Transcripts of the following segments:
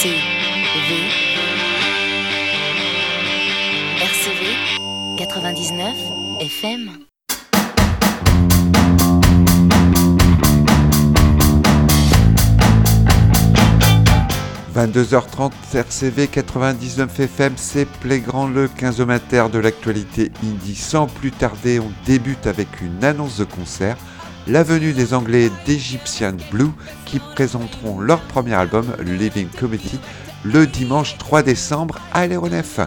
RCV. RCV 99 FM. 22h30 RCV 99 FM, c'est Playgrand le 15 mater de l'actualité indie. Sans plus tarder, on débute avec une annonce de concert, la venue des Anglais d'Egyptian Blue qui présenteront leur premier album Living Comedy le dimanche 3 décembre à l'aéronef.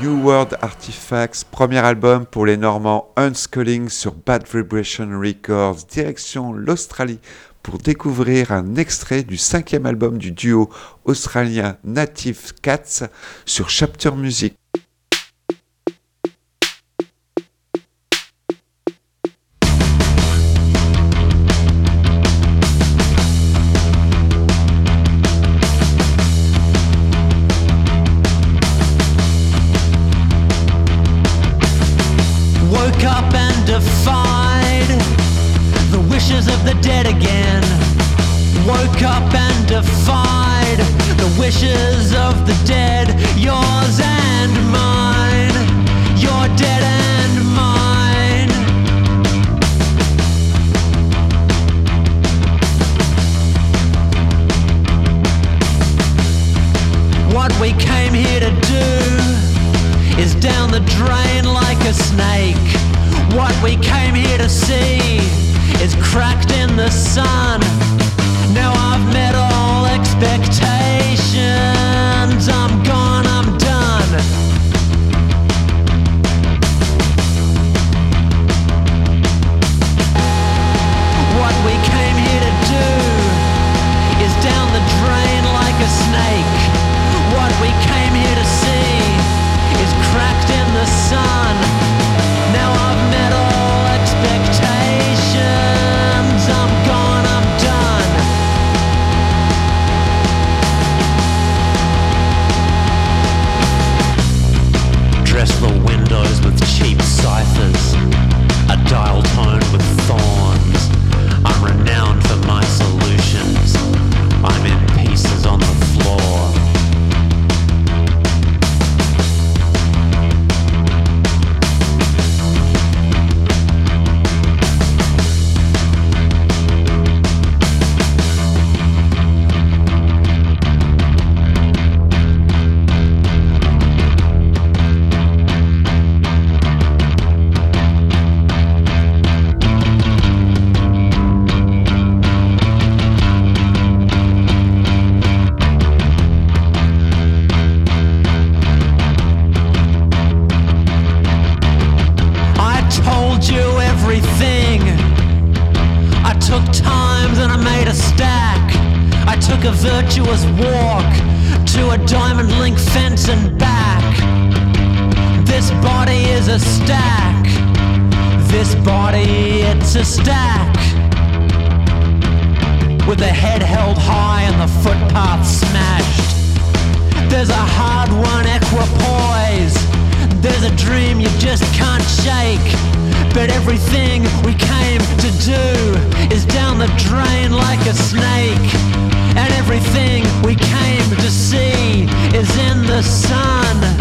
Fairfax, premier album pour les Normands Unsculling sur Bad Vibration Records, direction l'Australie pour découvrir un extrait du cinquième album du duo australien Native Cats sur Chapter Music. his body, it's a stack. With the head held high and the footpath smashed. There's a hard one equipoise. There's a dream you just can't shake. But everything we came to do is down the drain like a snake. And everything we came to see is in the sun.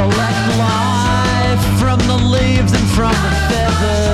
Select life from the leaves and from the feathers.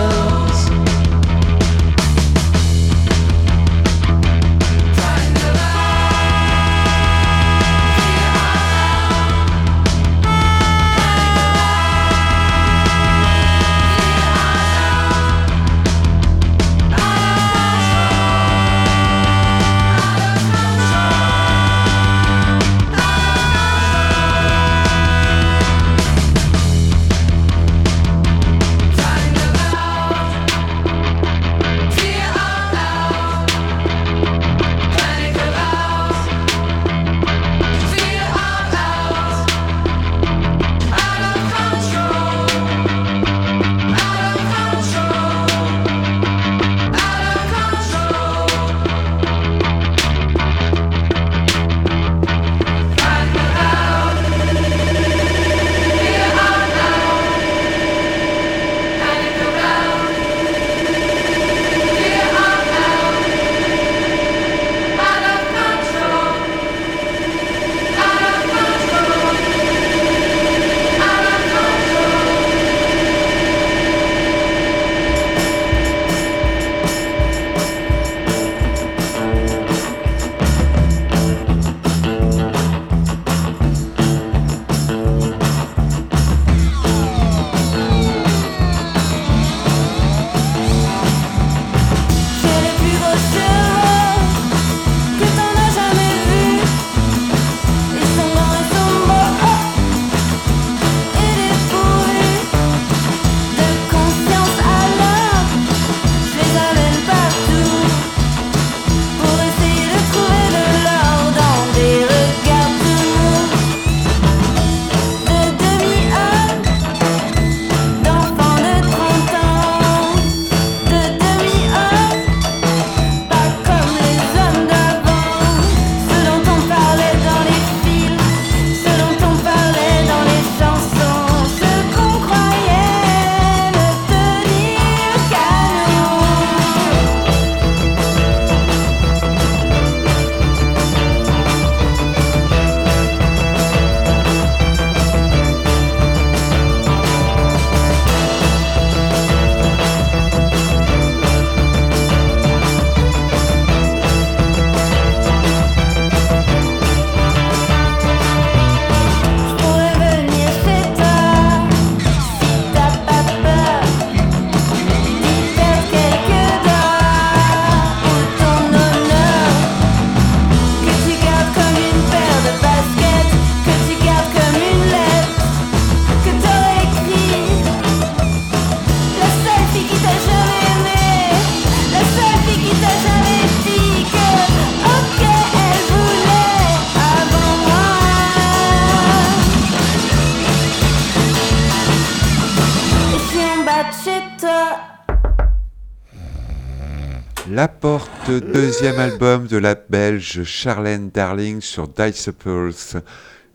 deuxième album de la Belge Charlène Darling sur Diceples.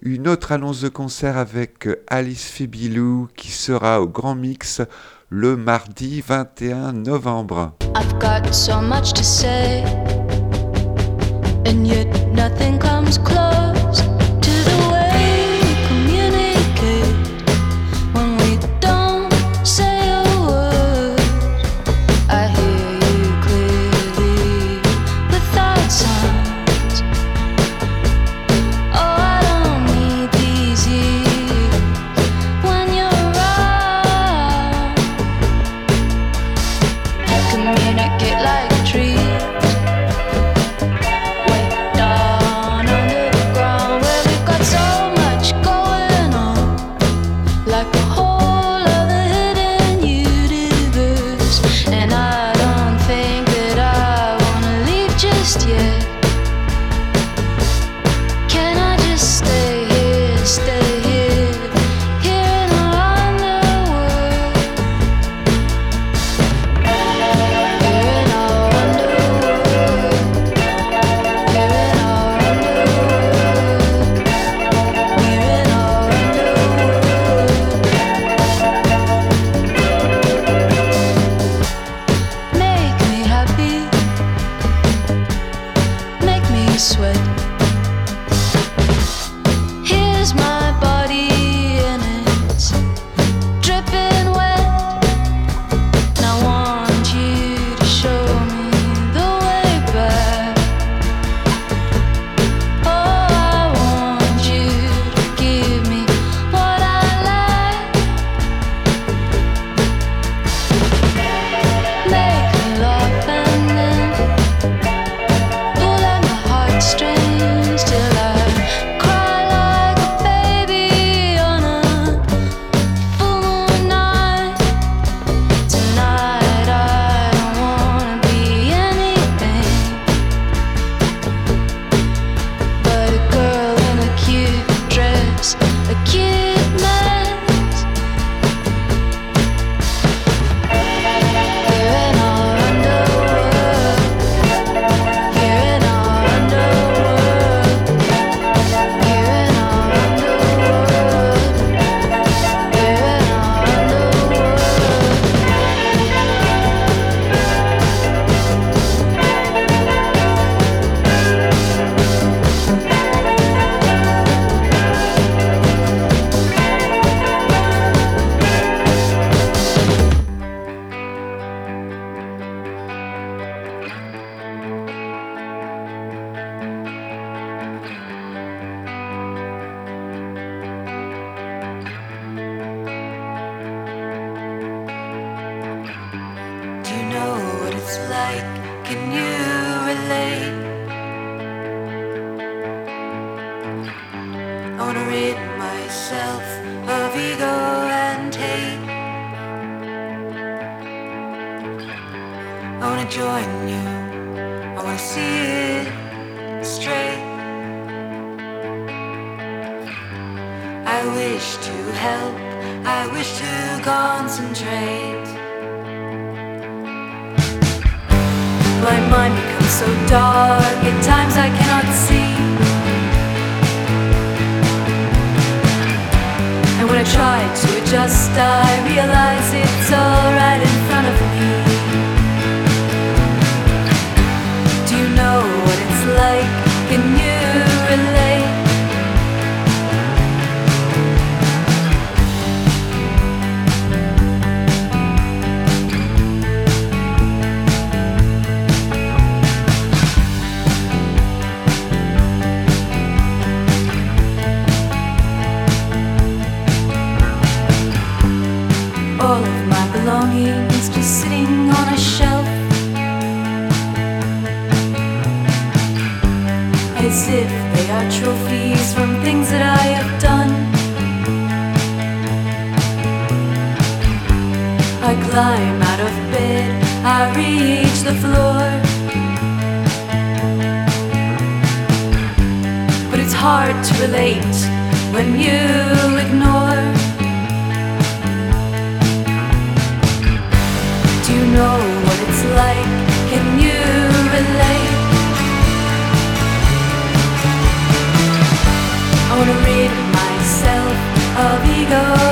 Une autre annonce de concert avec Alice Fibilou qui sera au Grand Mix le mardi 21 novembre. I've got so much to say, and yet nothing comes close. Wanna rid myself of ego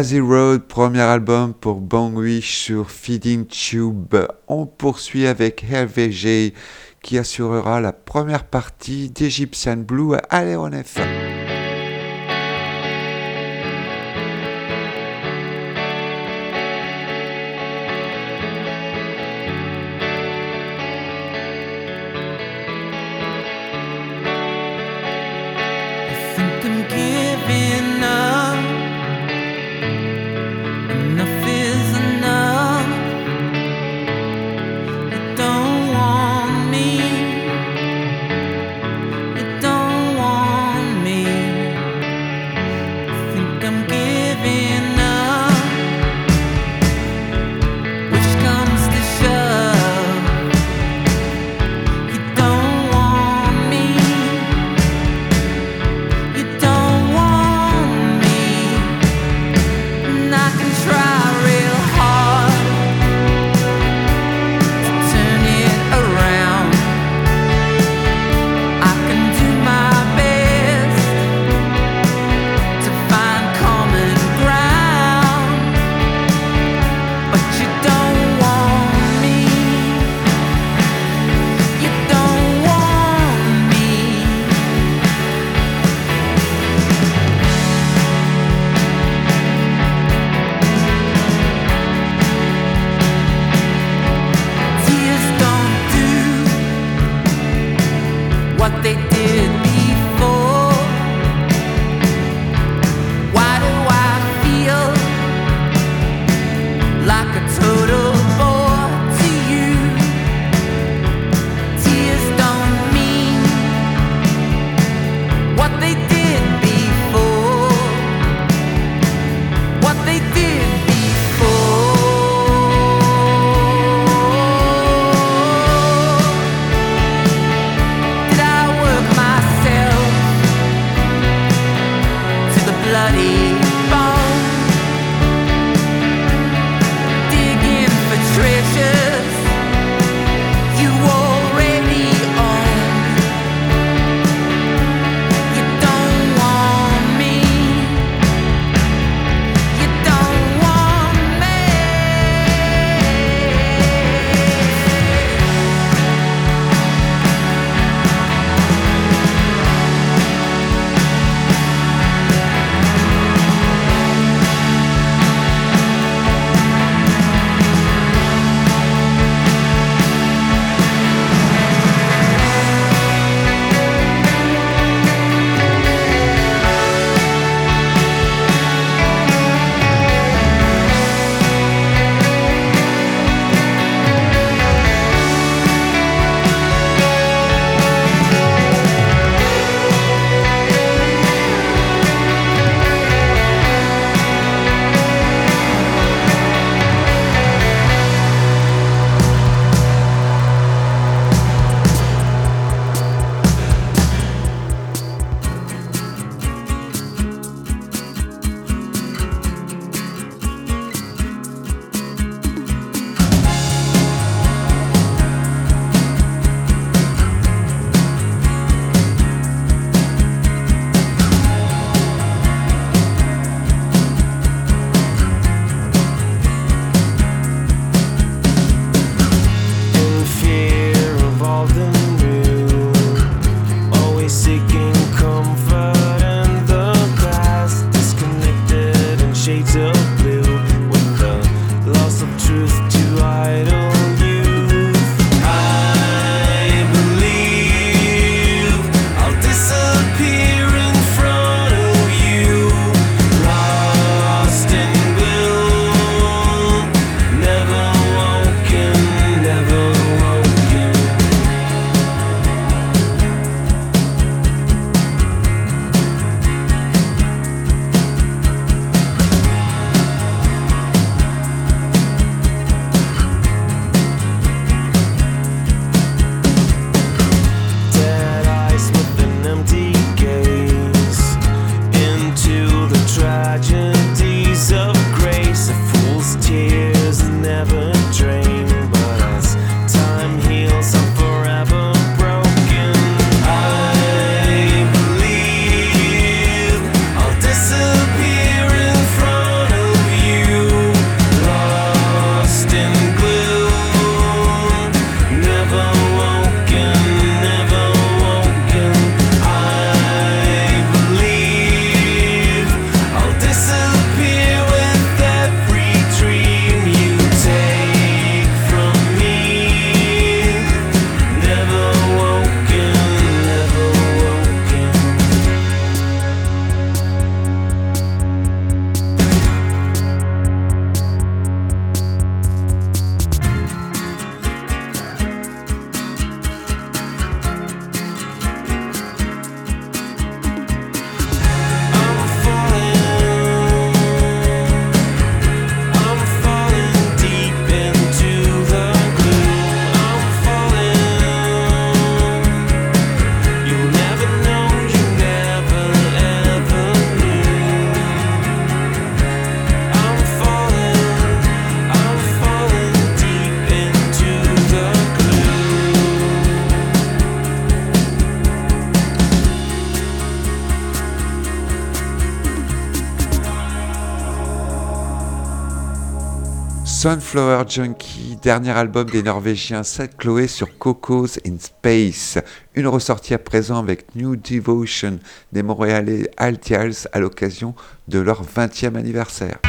Azy Road, premier album pour Bangwish sur Feeding Tube. On poursuit avec Hervé qui assurera la première partie d'Egyptian Blue à Aléon Sunflower Junkie, dernier album des Norvégiens Seth Chloé sur Cocos in Space. Une ressortie à présent avec New Devotion des Montréalais Altials à l'occasion de leur 20e anniversaire.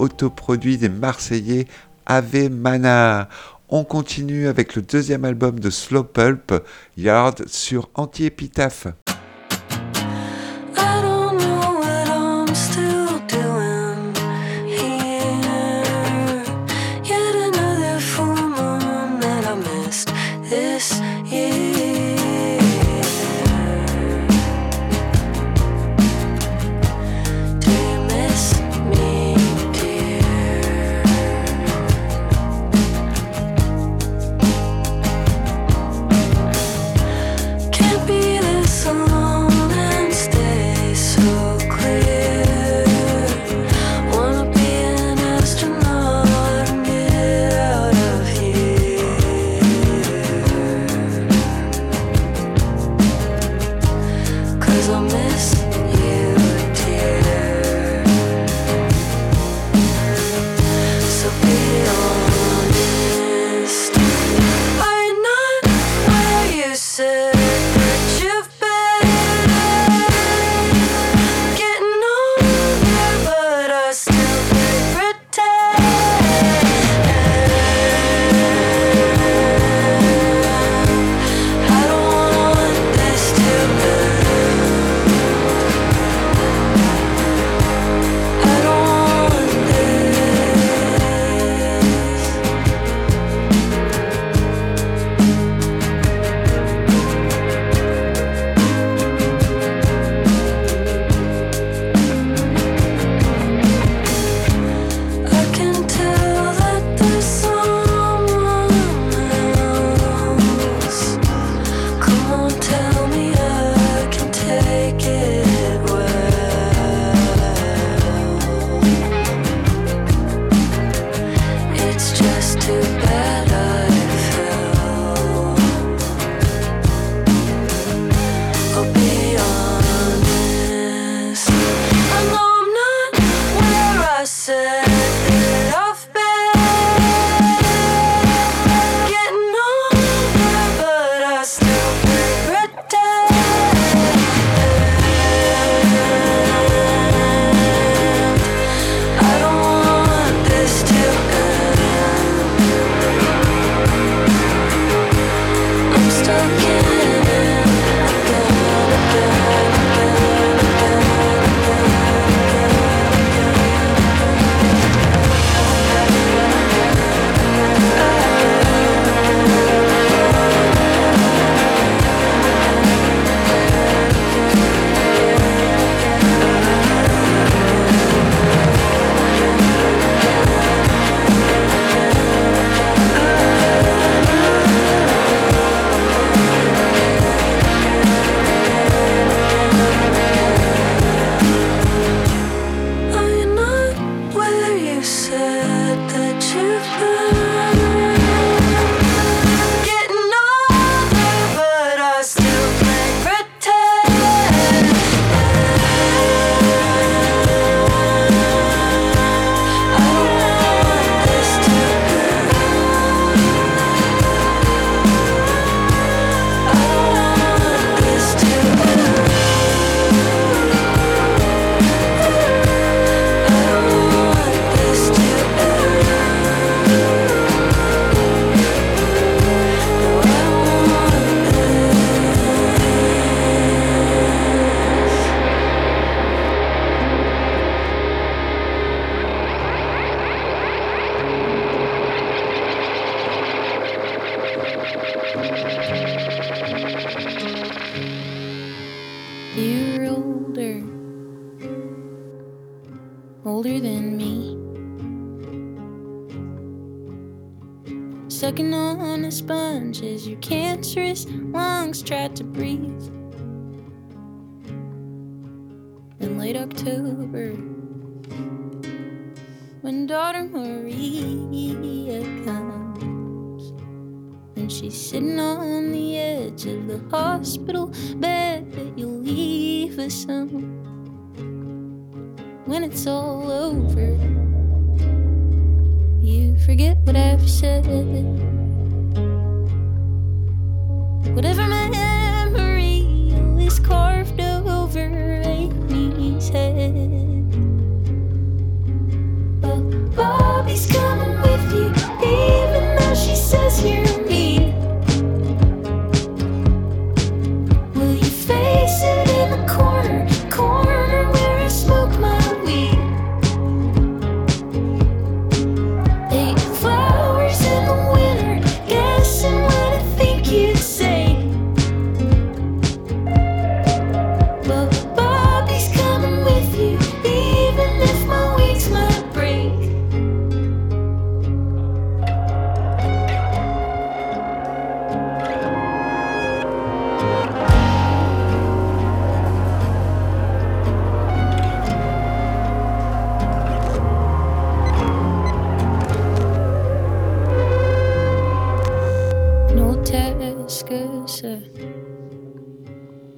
autoproduit des Marseillais Ave Mana. On continue avec le deuxième album de Slow Pulp, Yard sur Anti-Épitaphe.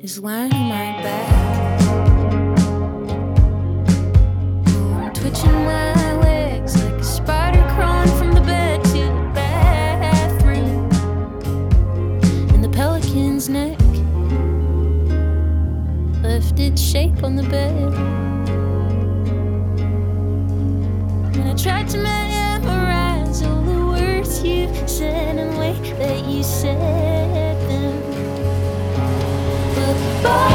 Is lying on my back. Oh, I'm twitching my legs like a spider crawling from the bed to the bathroom. And the pelican's neck left its shape on the bed. boy.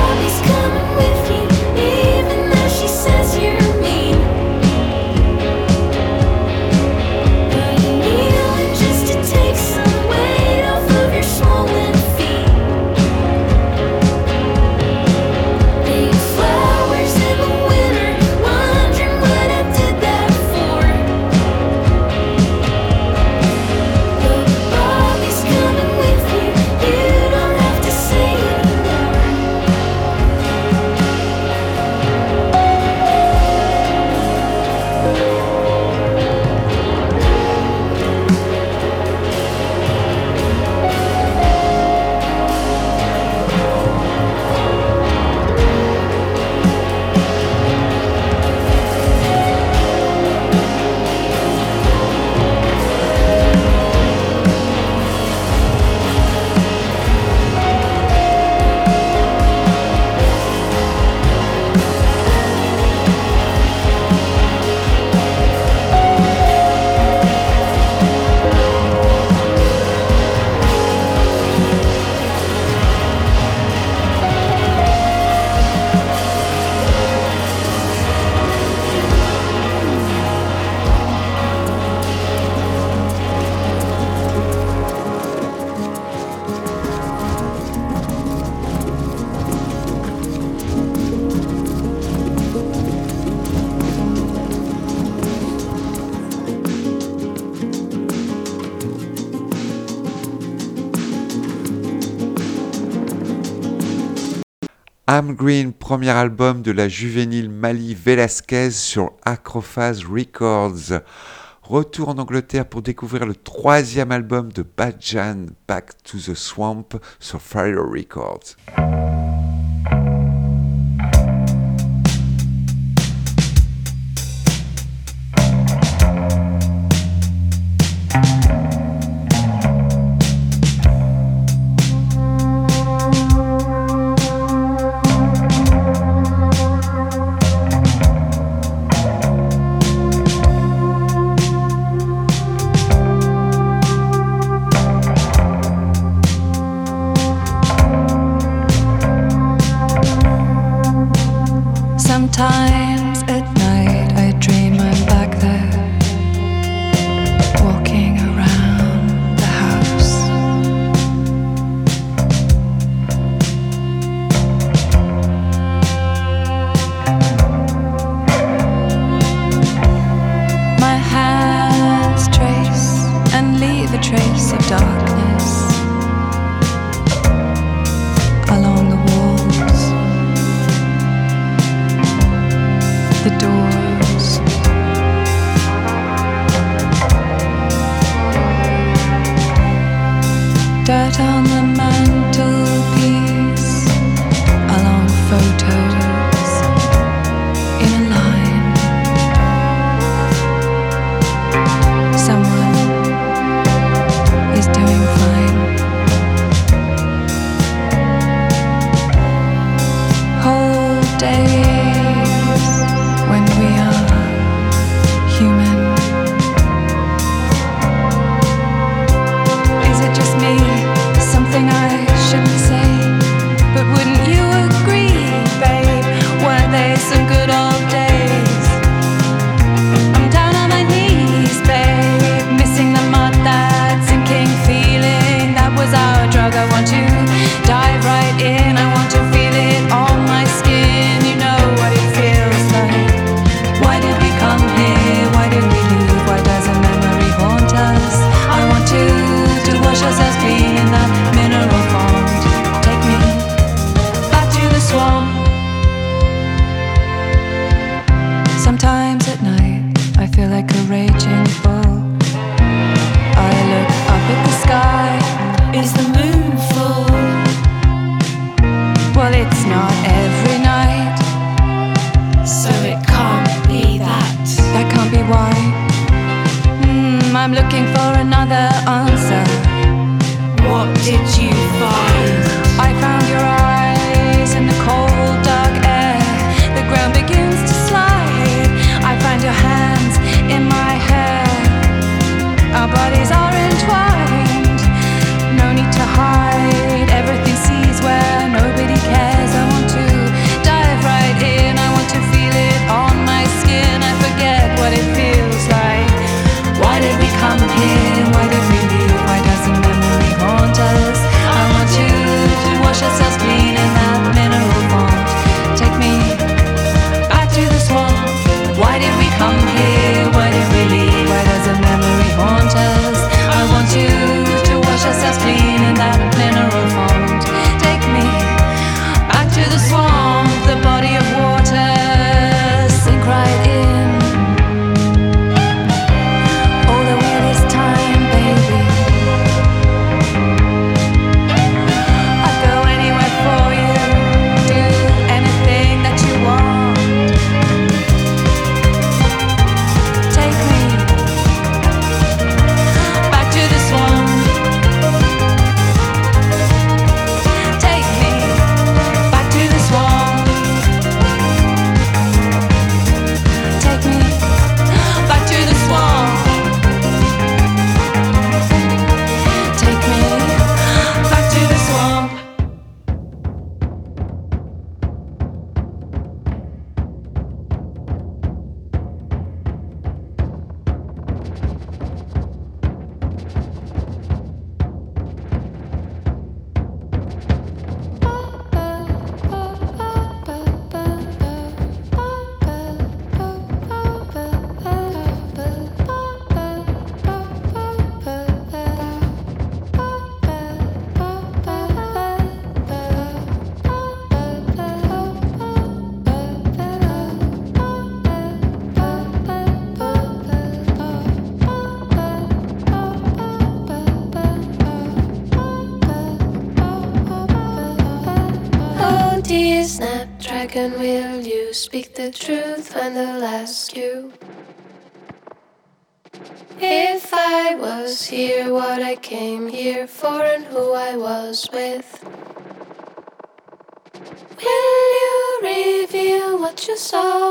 Am Green, premier album de la juvénile Mali Velasquez sur Acrophase Records. Retour en Angleterre pour découvrir le troisième album de Badjan, Back to the Swamp sur Fire Records. time.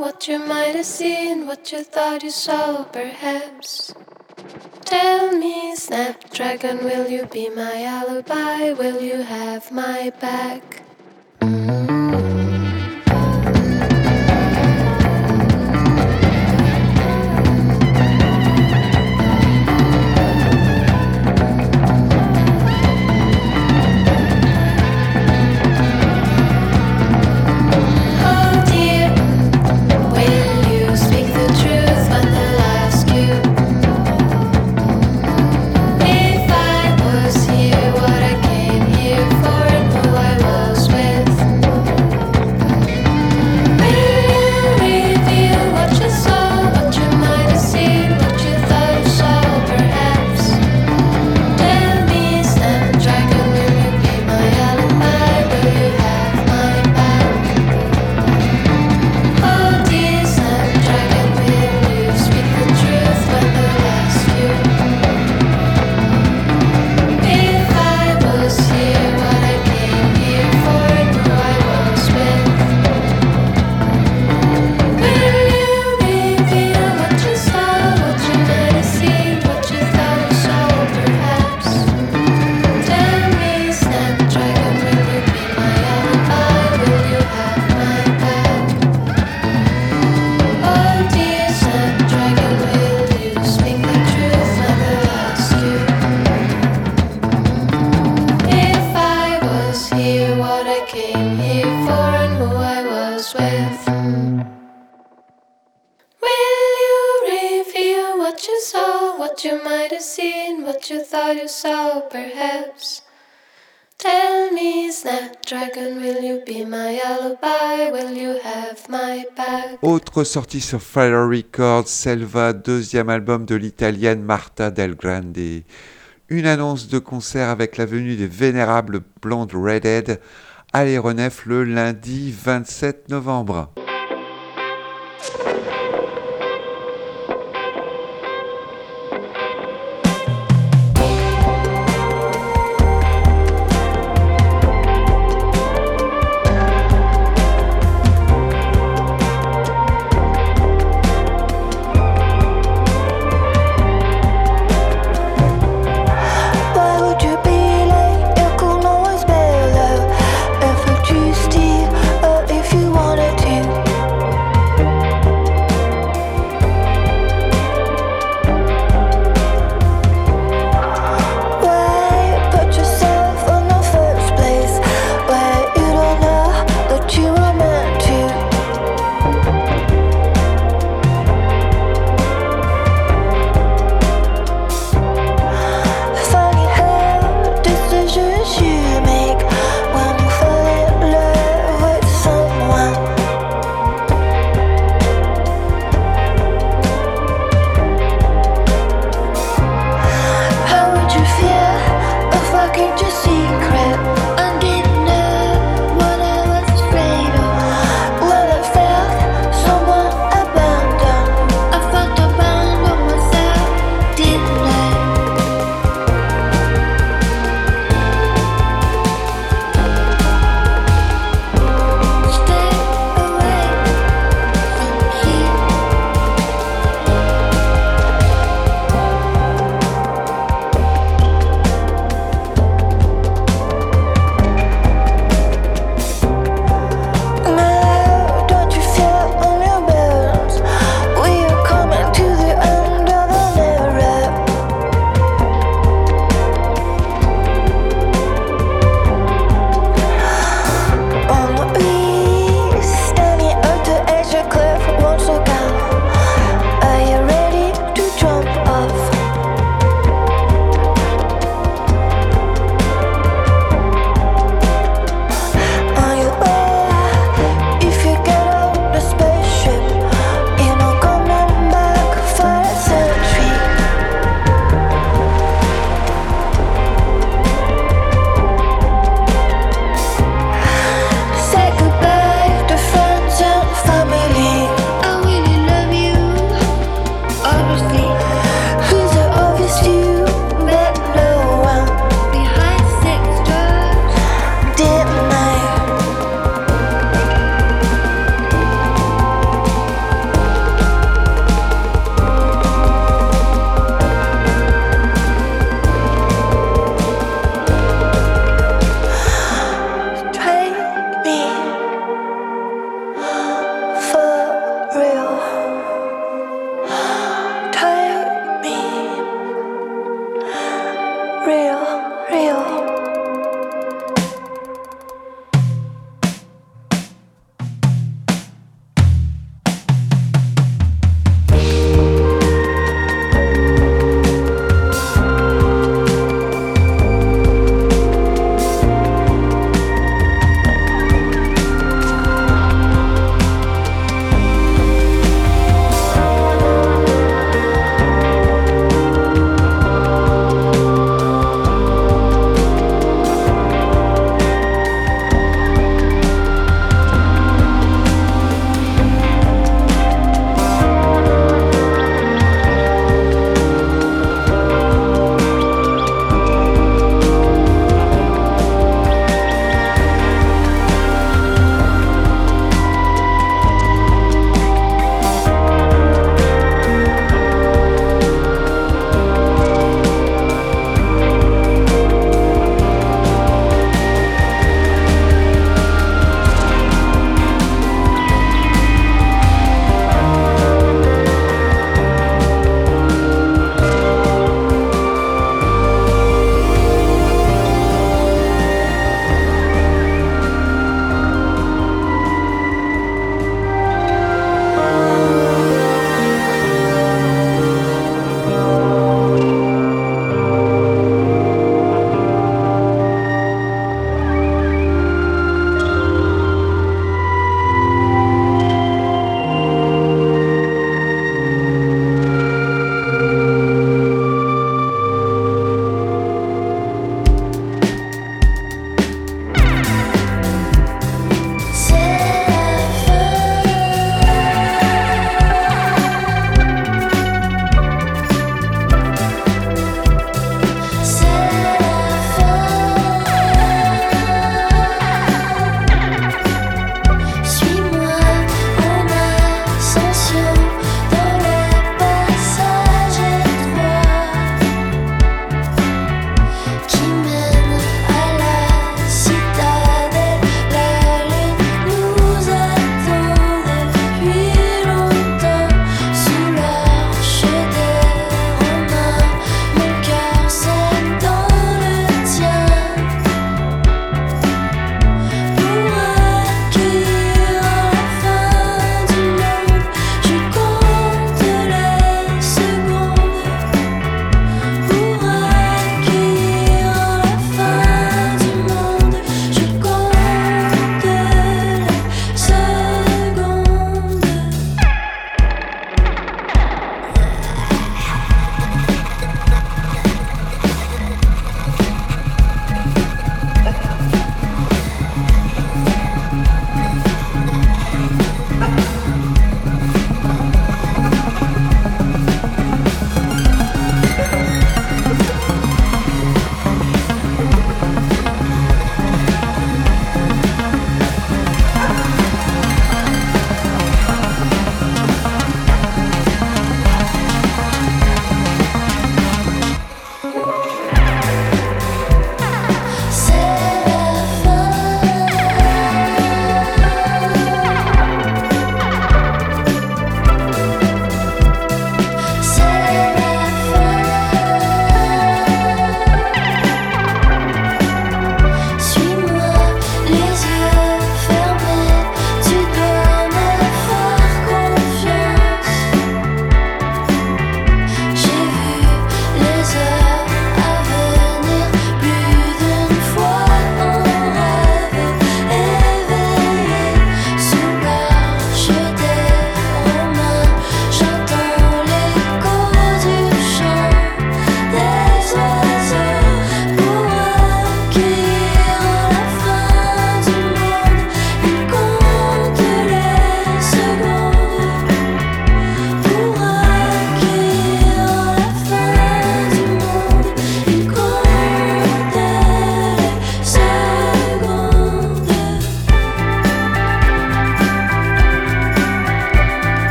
what you might have seen, what you thought you saw, perhaps. Tell me, Snapdragon, will you be my alibi? Will you have my back? Mm -hmm. Autre sortie sur Fire Records, Selva, deuxième album de l'italienne Marta Del Grande. Une annonce de concert avec la venue des vénérables blondes Redhead à l'aéronef le lundi 27 novembre.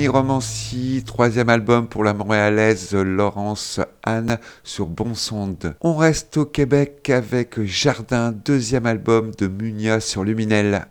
Dernier romancier, troisième album pour la montréalaise Laurence Anne sur Bonsonde. On reste au Québec avec Jardin, deuxième album de Munia sur Luminel.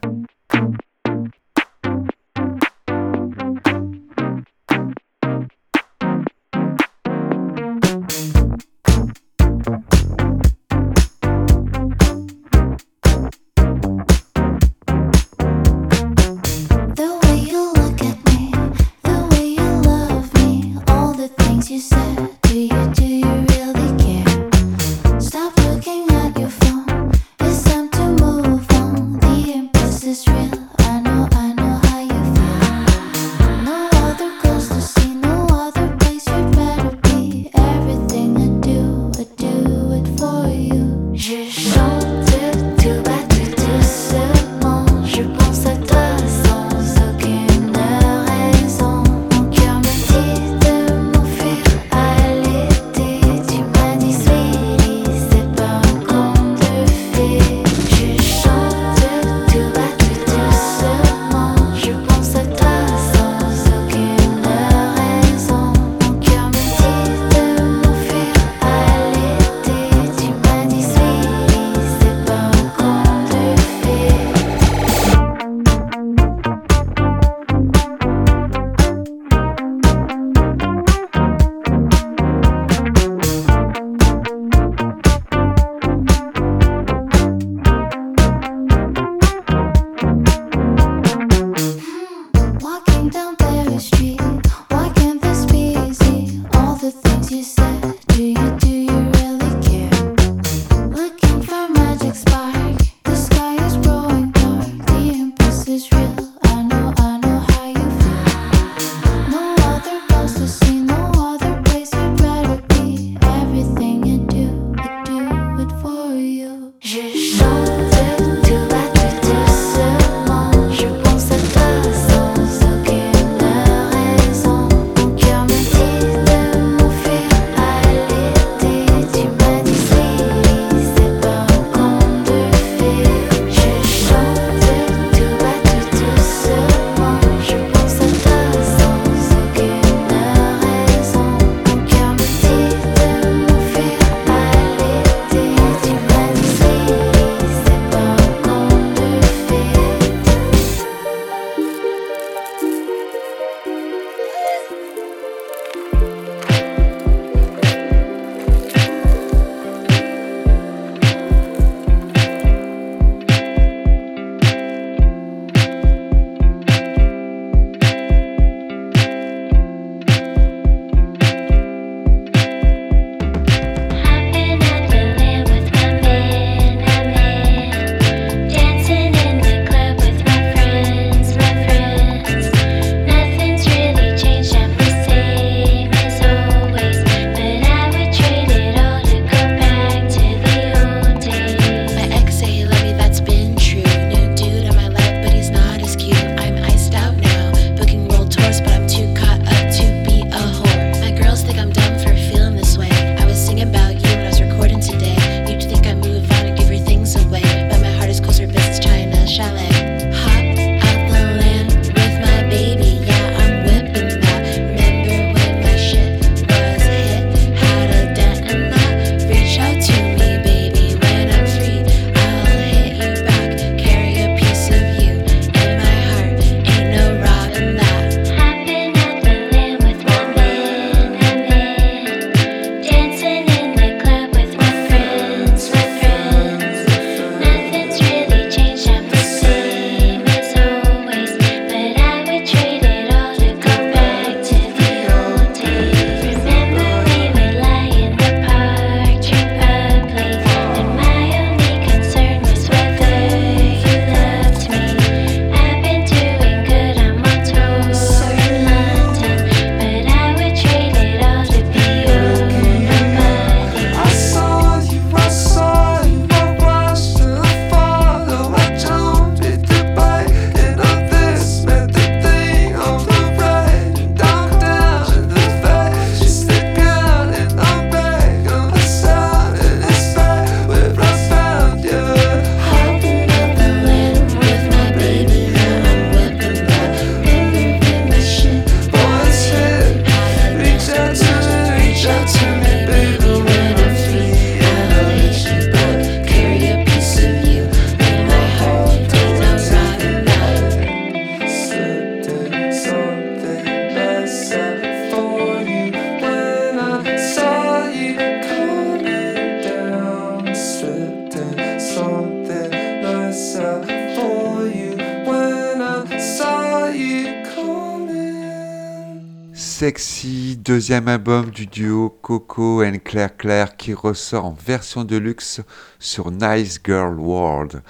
Deuxième album du duo Coco and Claire Claire qui ressort en version de luxe sur Nice Girl World.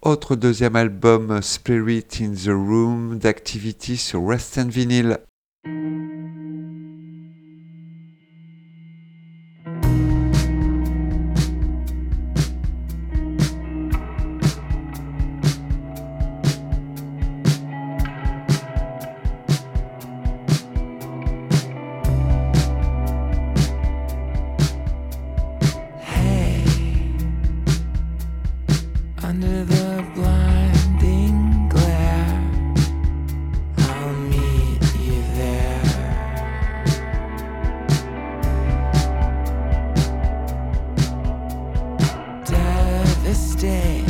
Autre deuxième album Spirit in the Room d'Activity sur and Vinyl. this day.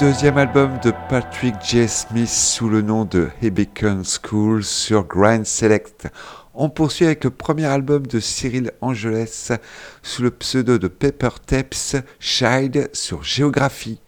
deuxième album de Patrick J. Smith sous le nom de Hebicon School sur Grind Select. On poursuit avec le premier album de Cyril Angeles sous le pseudo de Pepper Taps, Child sur Géographie.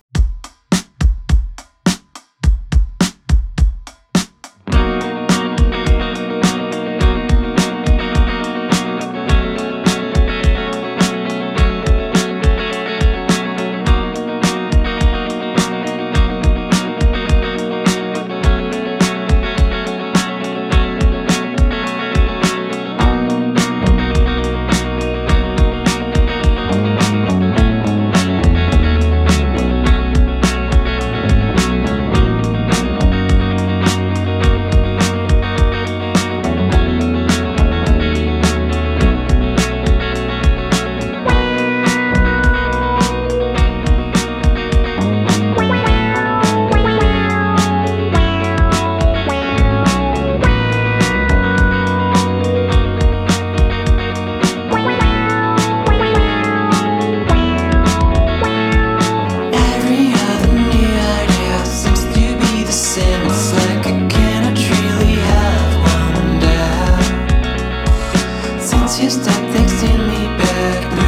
Fixing me back.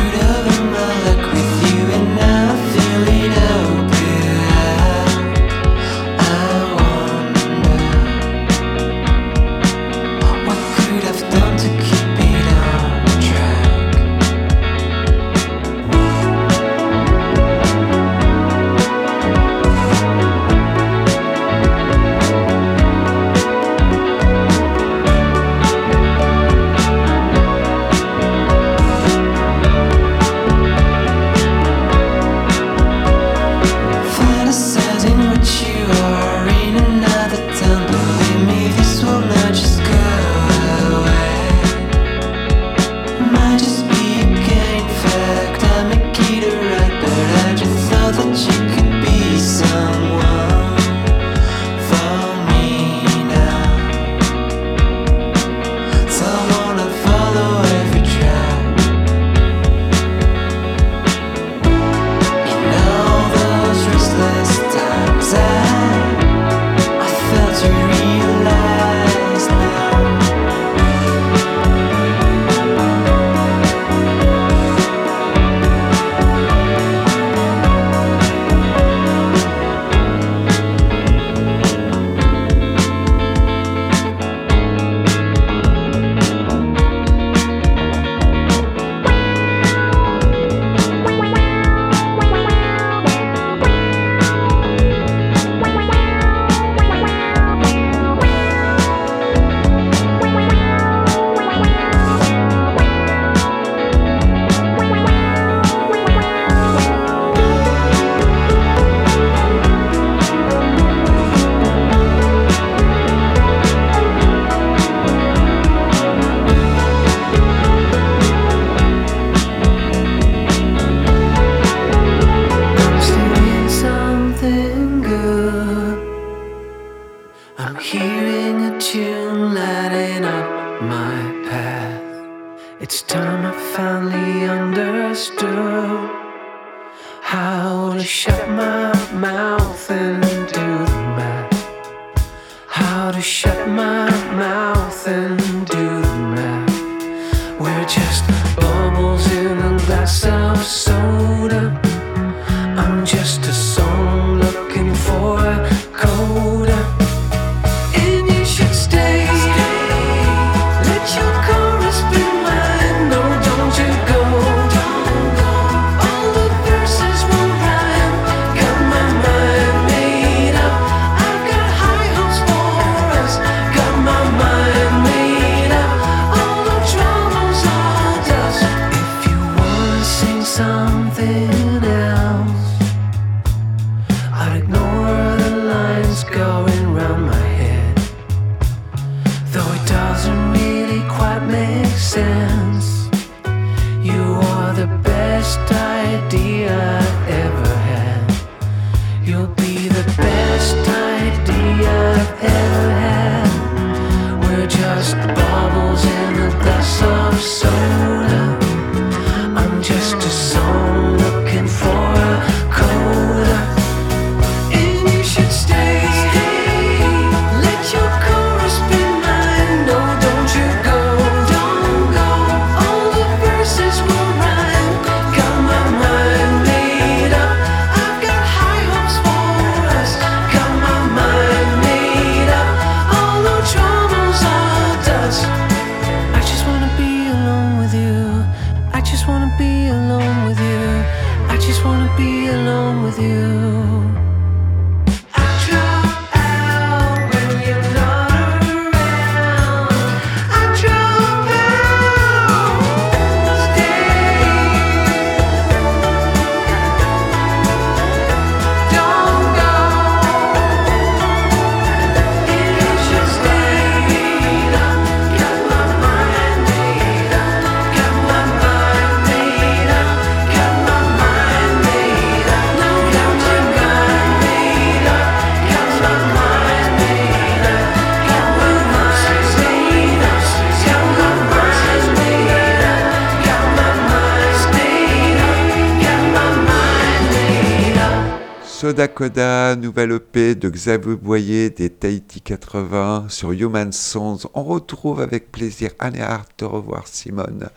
Xavier Boyer des Tahiti 80 sur Human Sons. On retrouve avec plaisir Anne Hart de revoir Simone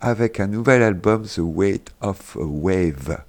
avec un nouvel album The Weight of a Wave.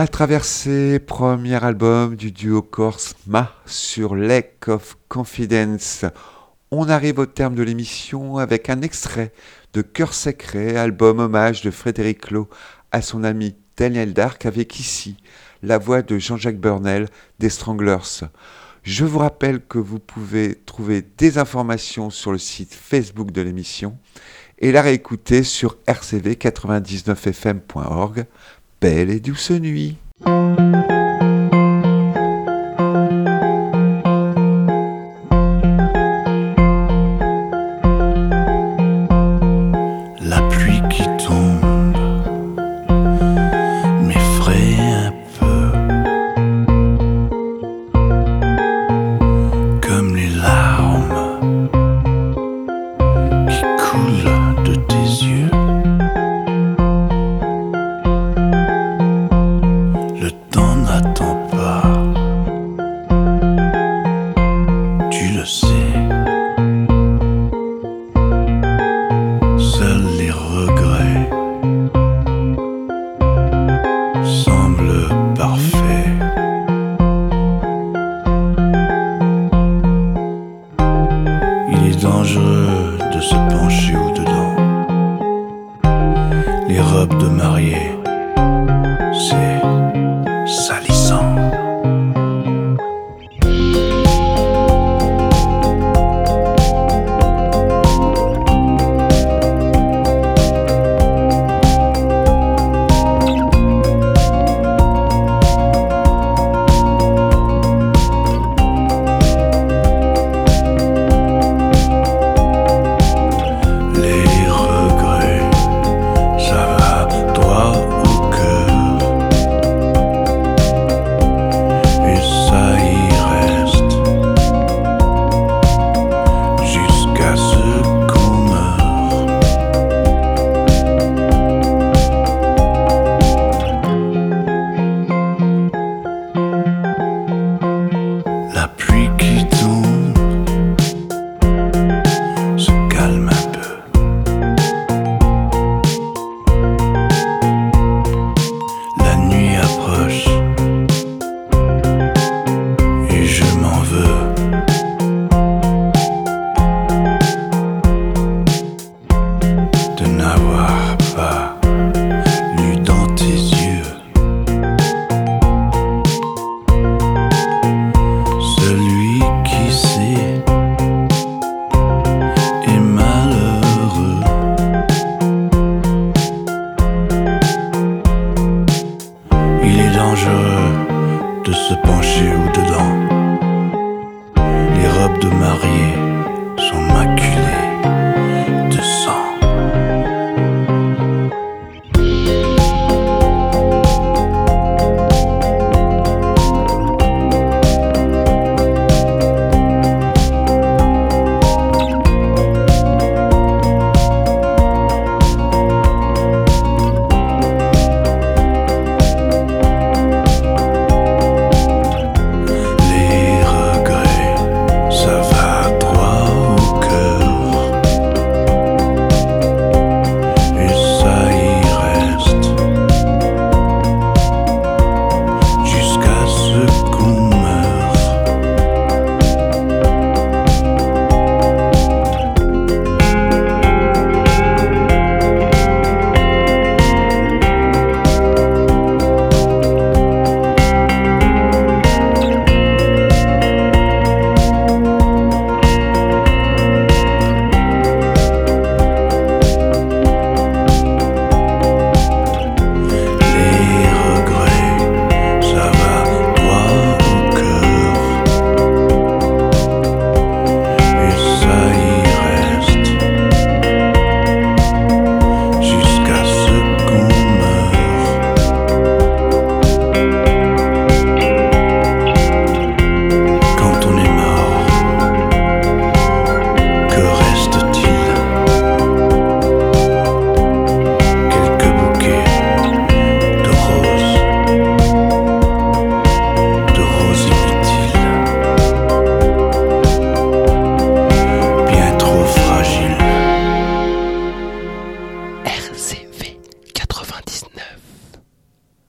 La traversée, premier album du duo corse Ma sur Lake of Confidence. On arrive au terme de l'émission avec un extrait de Cœur sacré, album hommage de Frédéric Lowe à son ami Daniel Dark avec ici la voix de Jean-Jacques Burnel des Stranglers. Je vous rappelle que vous pouvez trouver des informations sur le site Facebook de l'émission et la réécouter sur rcv99fm.org. Belle et douce nuit.